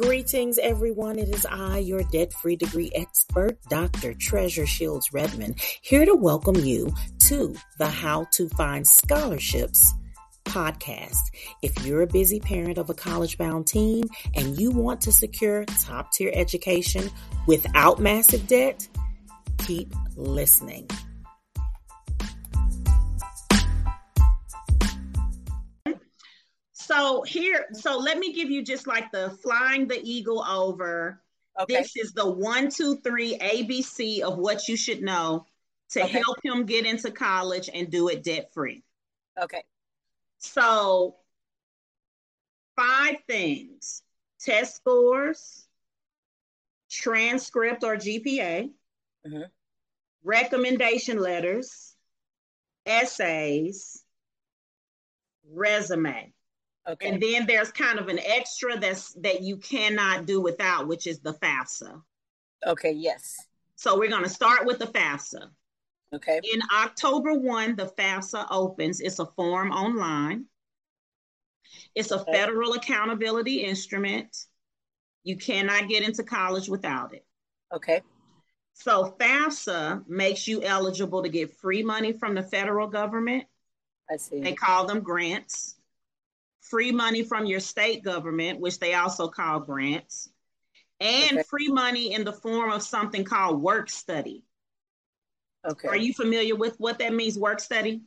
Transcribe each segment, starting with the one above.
Greetings, everyone. It is I, your debt free degree expert, Dr. Treasure Shields Redmond, here to welcome you to the How to Find Scholarships podcast. If you're a busy parent of a college bound teen and you want to secure top tier education without massive debt, keep listening. So here, so let me give you just like the flying the eagle over. Okay. This is the one, two, three ABC of what you should know to okay. help him get into college and do it debt free. Okay. So, five things test scores, transcript or GPA, mm-hmm. recommendation letters, essays, resume. Okay. And then there's kind of an extra that's that you cannot do without, which is the FAFSA. Okay, yes. So we're going to start with the FAFSA. Okay. In October 1, the FAFSA opens. It's a form online. It's a okay. federal accountability instrument. You cannot get into college without it. Okay. So FAFSA makes you eligible to get free money from the federal government. I see. They call them grants free money from your state government, which they also call grants, and okay. free money in the form of something called work study. Okay. Are you familiar with what that means, work study?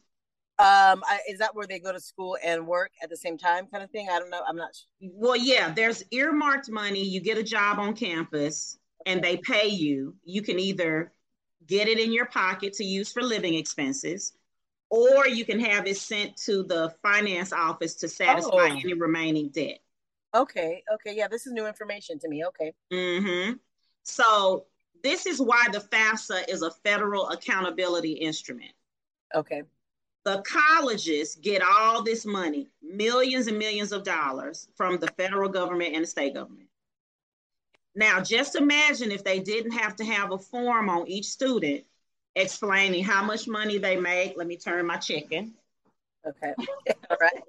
Um, I, is that where they go to school and work at the same time, kind of thing? I don't know. I'm not. Sure. Well, yeah. There's earmarked money. You get a job on campus, and they pay you. You can either get it in your pocket to use for living expenses, or you can have it sent to the finance office to satisfy oh. any remaining debt. Okay, okay, yeah, this is new information to me. Okay. Mm-hmm. So this is why the FAFSA is a federal accountability instrument. Okay. The colleges get all this money, millions and millions of dollars from the federal government and the state government. Now, just imagine if they didn't have to have a form on each student explaining how much money they make. Let me turn my chicken. Okay. All right.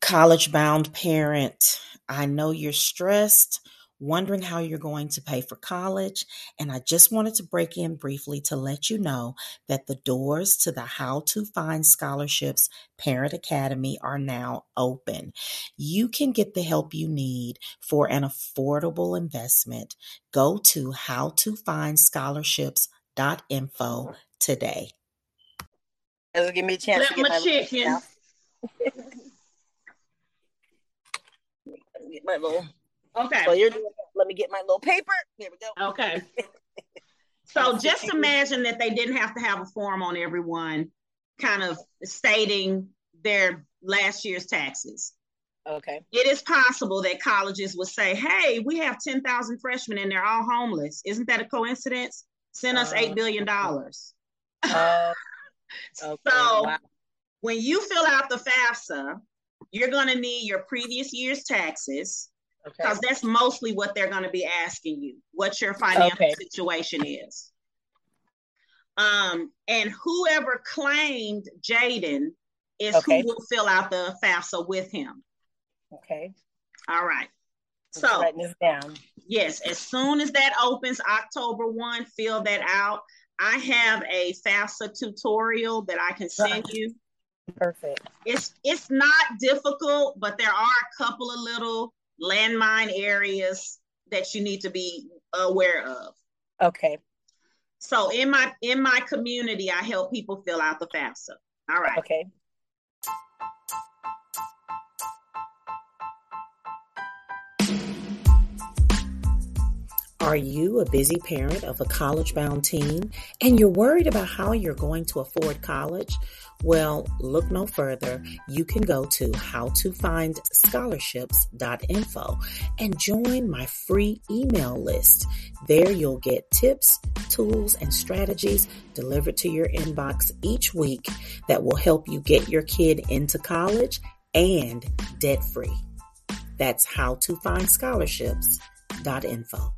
College bound parent, I know you're stressed wondering how you're going to pay for college. And I just wanted to break in briefly to let you know that the doors to the How to Find Scholarships Parent Academy are now open. You can get the help you need for an affordable investment. Go to howtofindscholarships.info today. It'll give me a chance Flip to get my, my chicken. get my little Okay. So you're doing let me get my little paper. Here we go. Okay. so just imagine that they didn't have to have a form on everyone kind of stating their last year's taxes. Okay. It is possible that colleges would say, hey, we have 10,000 freshmen and they're all homeless. Isn't that a coincidence? Send us uh, $8 billion. Uh, okay, so wow. when you fill out the FAFSA, you're going to need your previous year's taxes because okay. that's mostly what they're going to be asking you what your financial okay. situation is. Um and whoever claimed jaden is okay. who will fill out the fafsa with him. Okay. All right. So writing this down. yes as soon as that opens october 1 fill that out. I have a fafsa tutorial that i can send you. Perfect. It's it's not difficult but there are a couple of little landmine areas that you need to be aware of. Okay. So in my in my community, I help people fill out the FAFSA. All right. Okay. Are you a busy parent of a college bound teen and you're worried about how you're going to afford college? Well, look no further. You can go to howtofindscholarships.info and join my free email list. There you'll get tips, tools, and strategies delivered to your inbox each week that will help you get your kid into college and debt free. That's howtofindscholarships.info.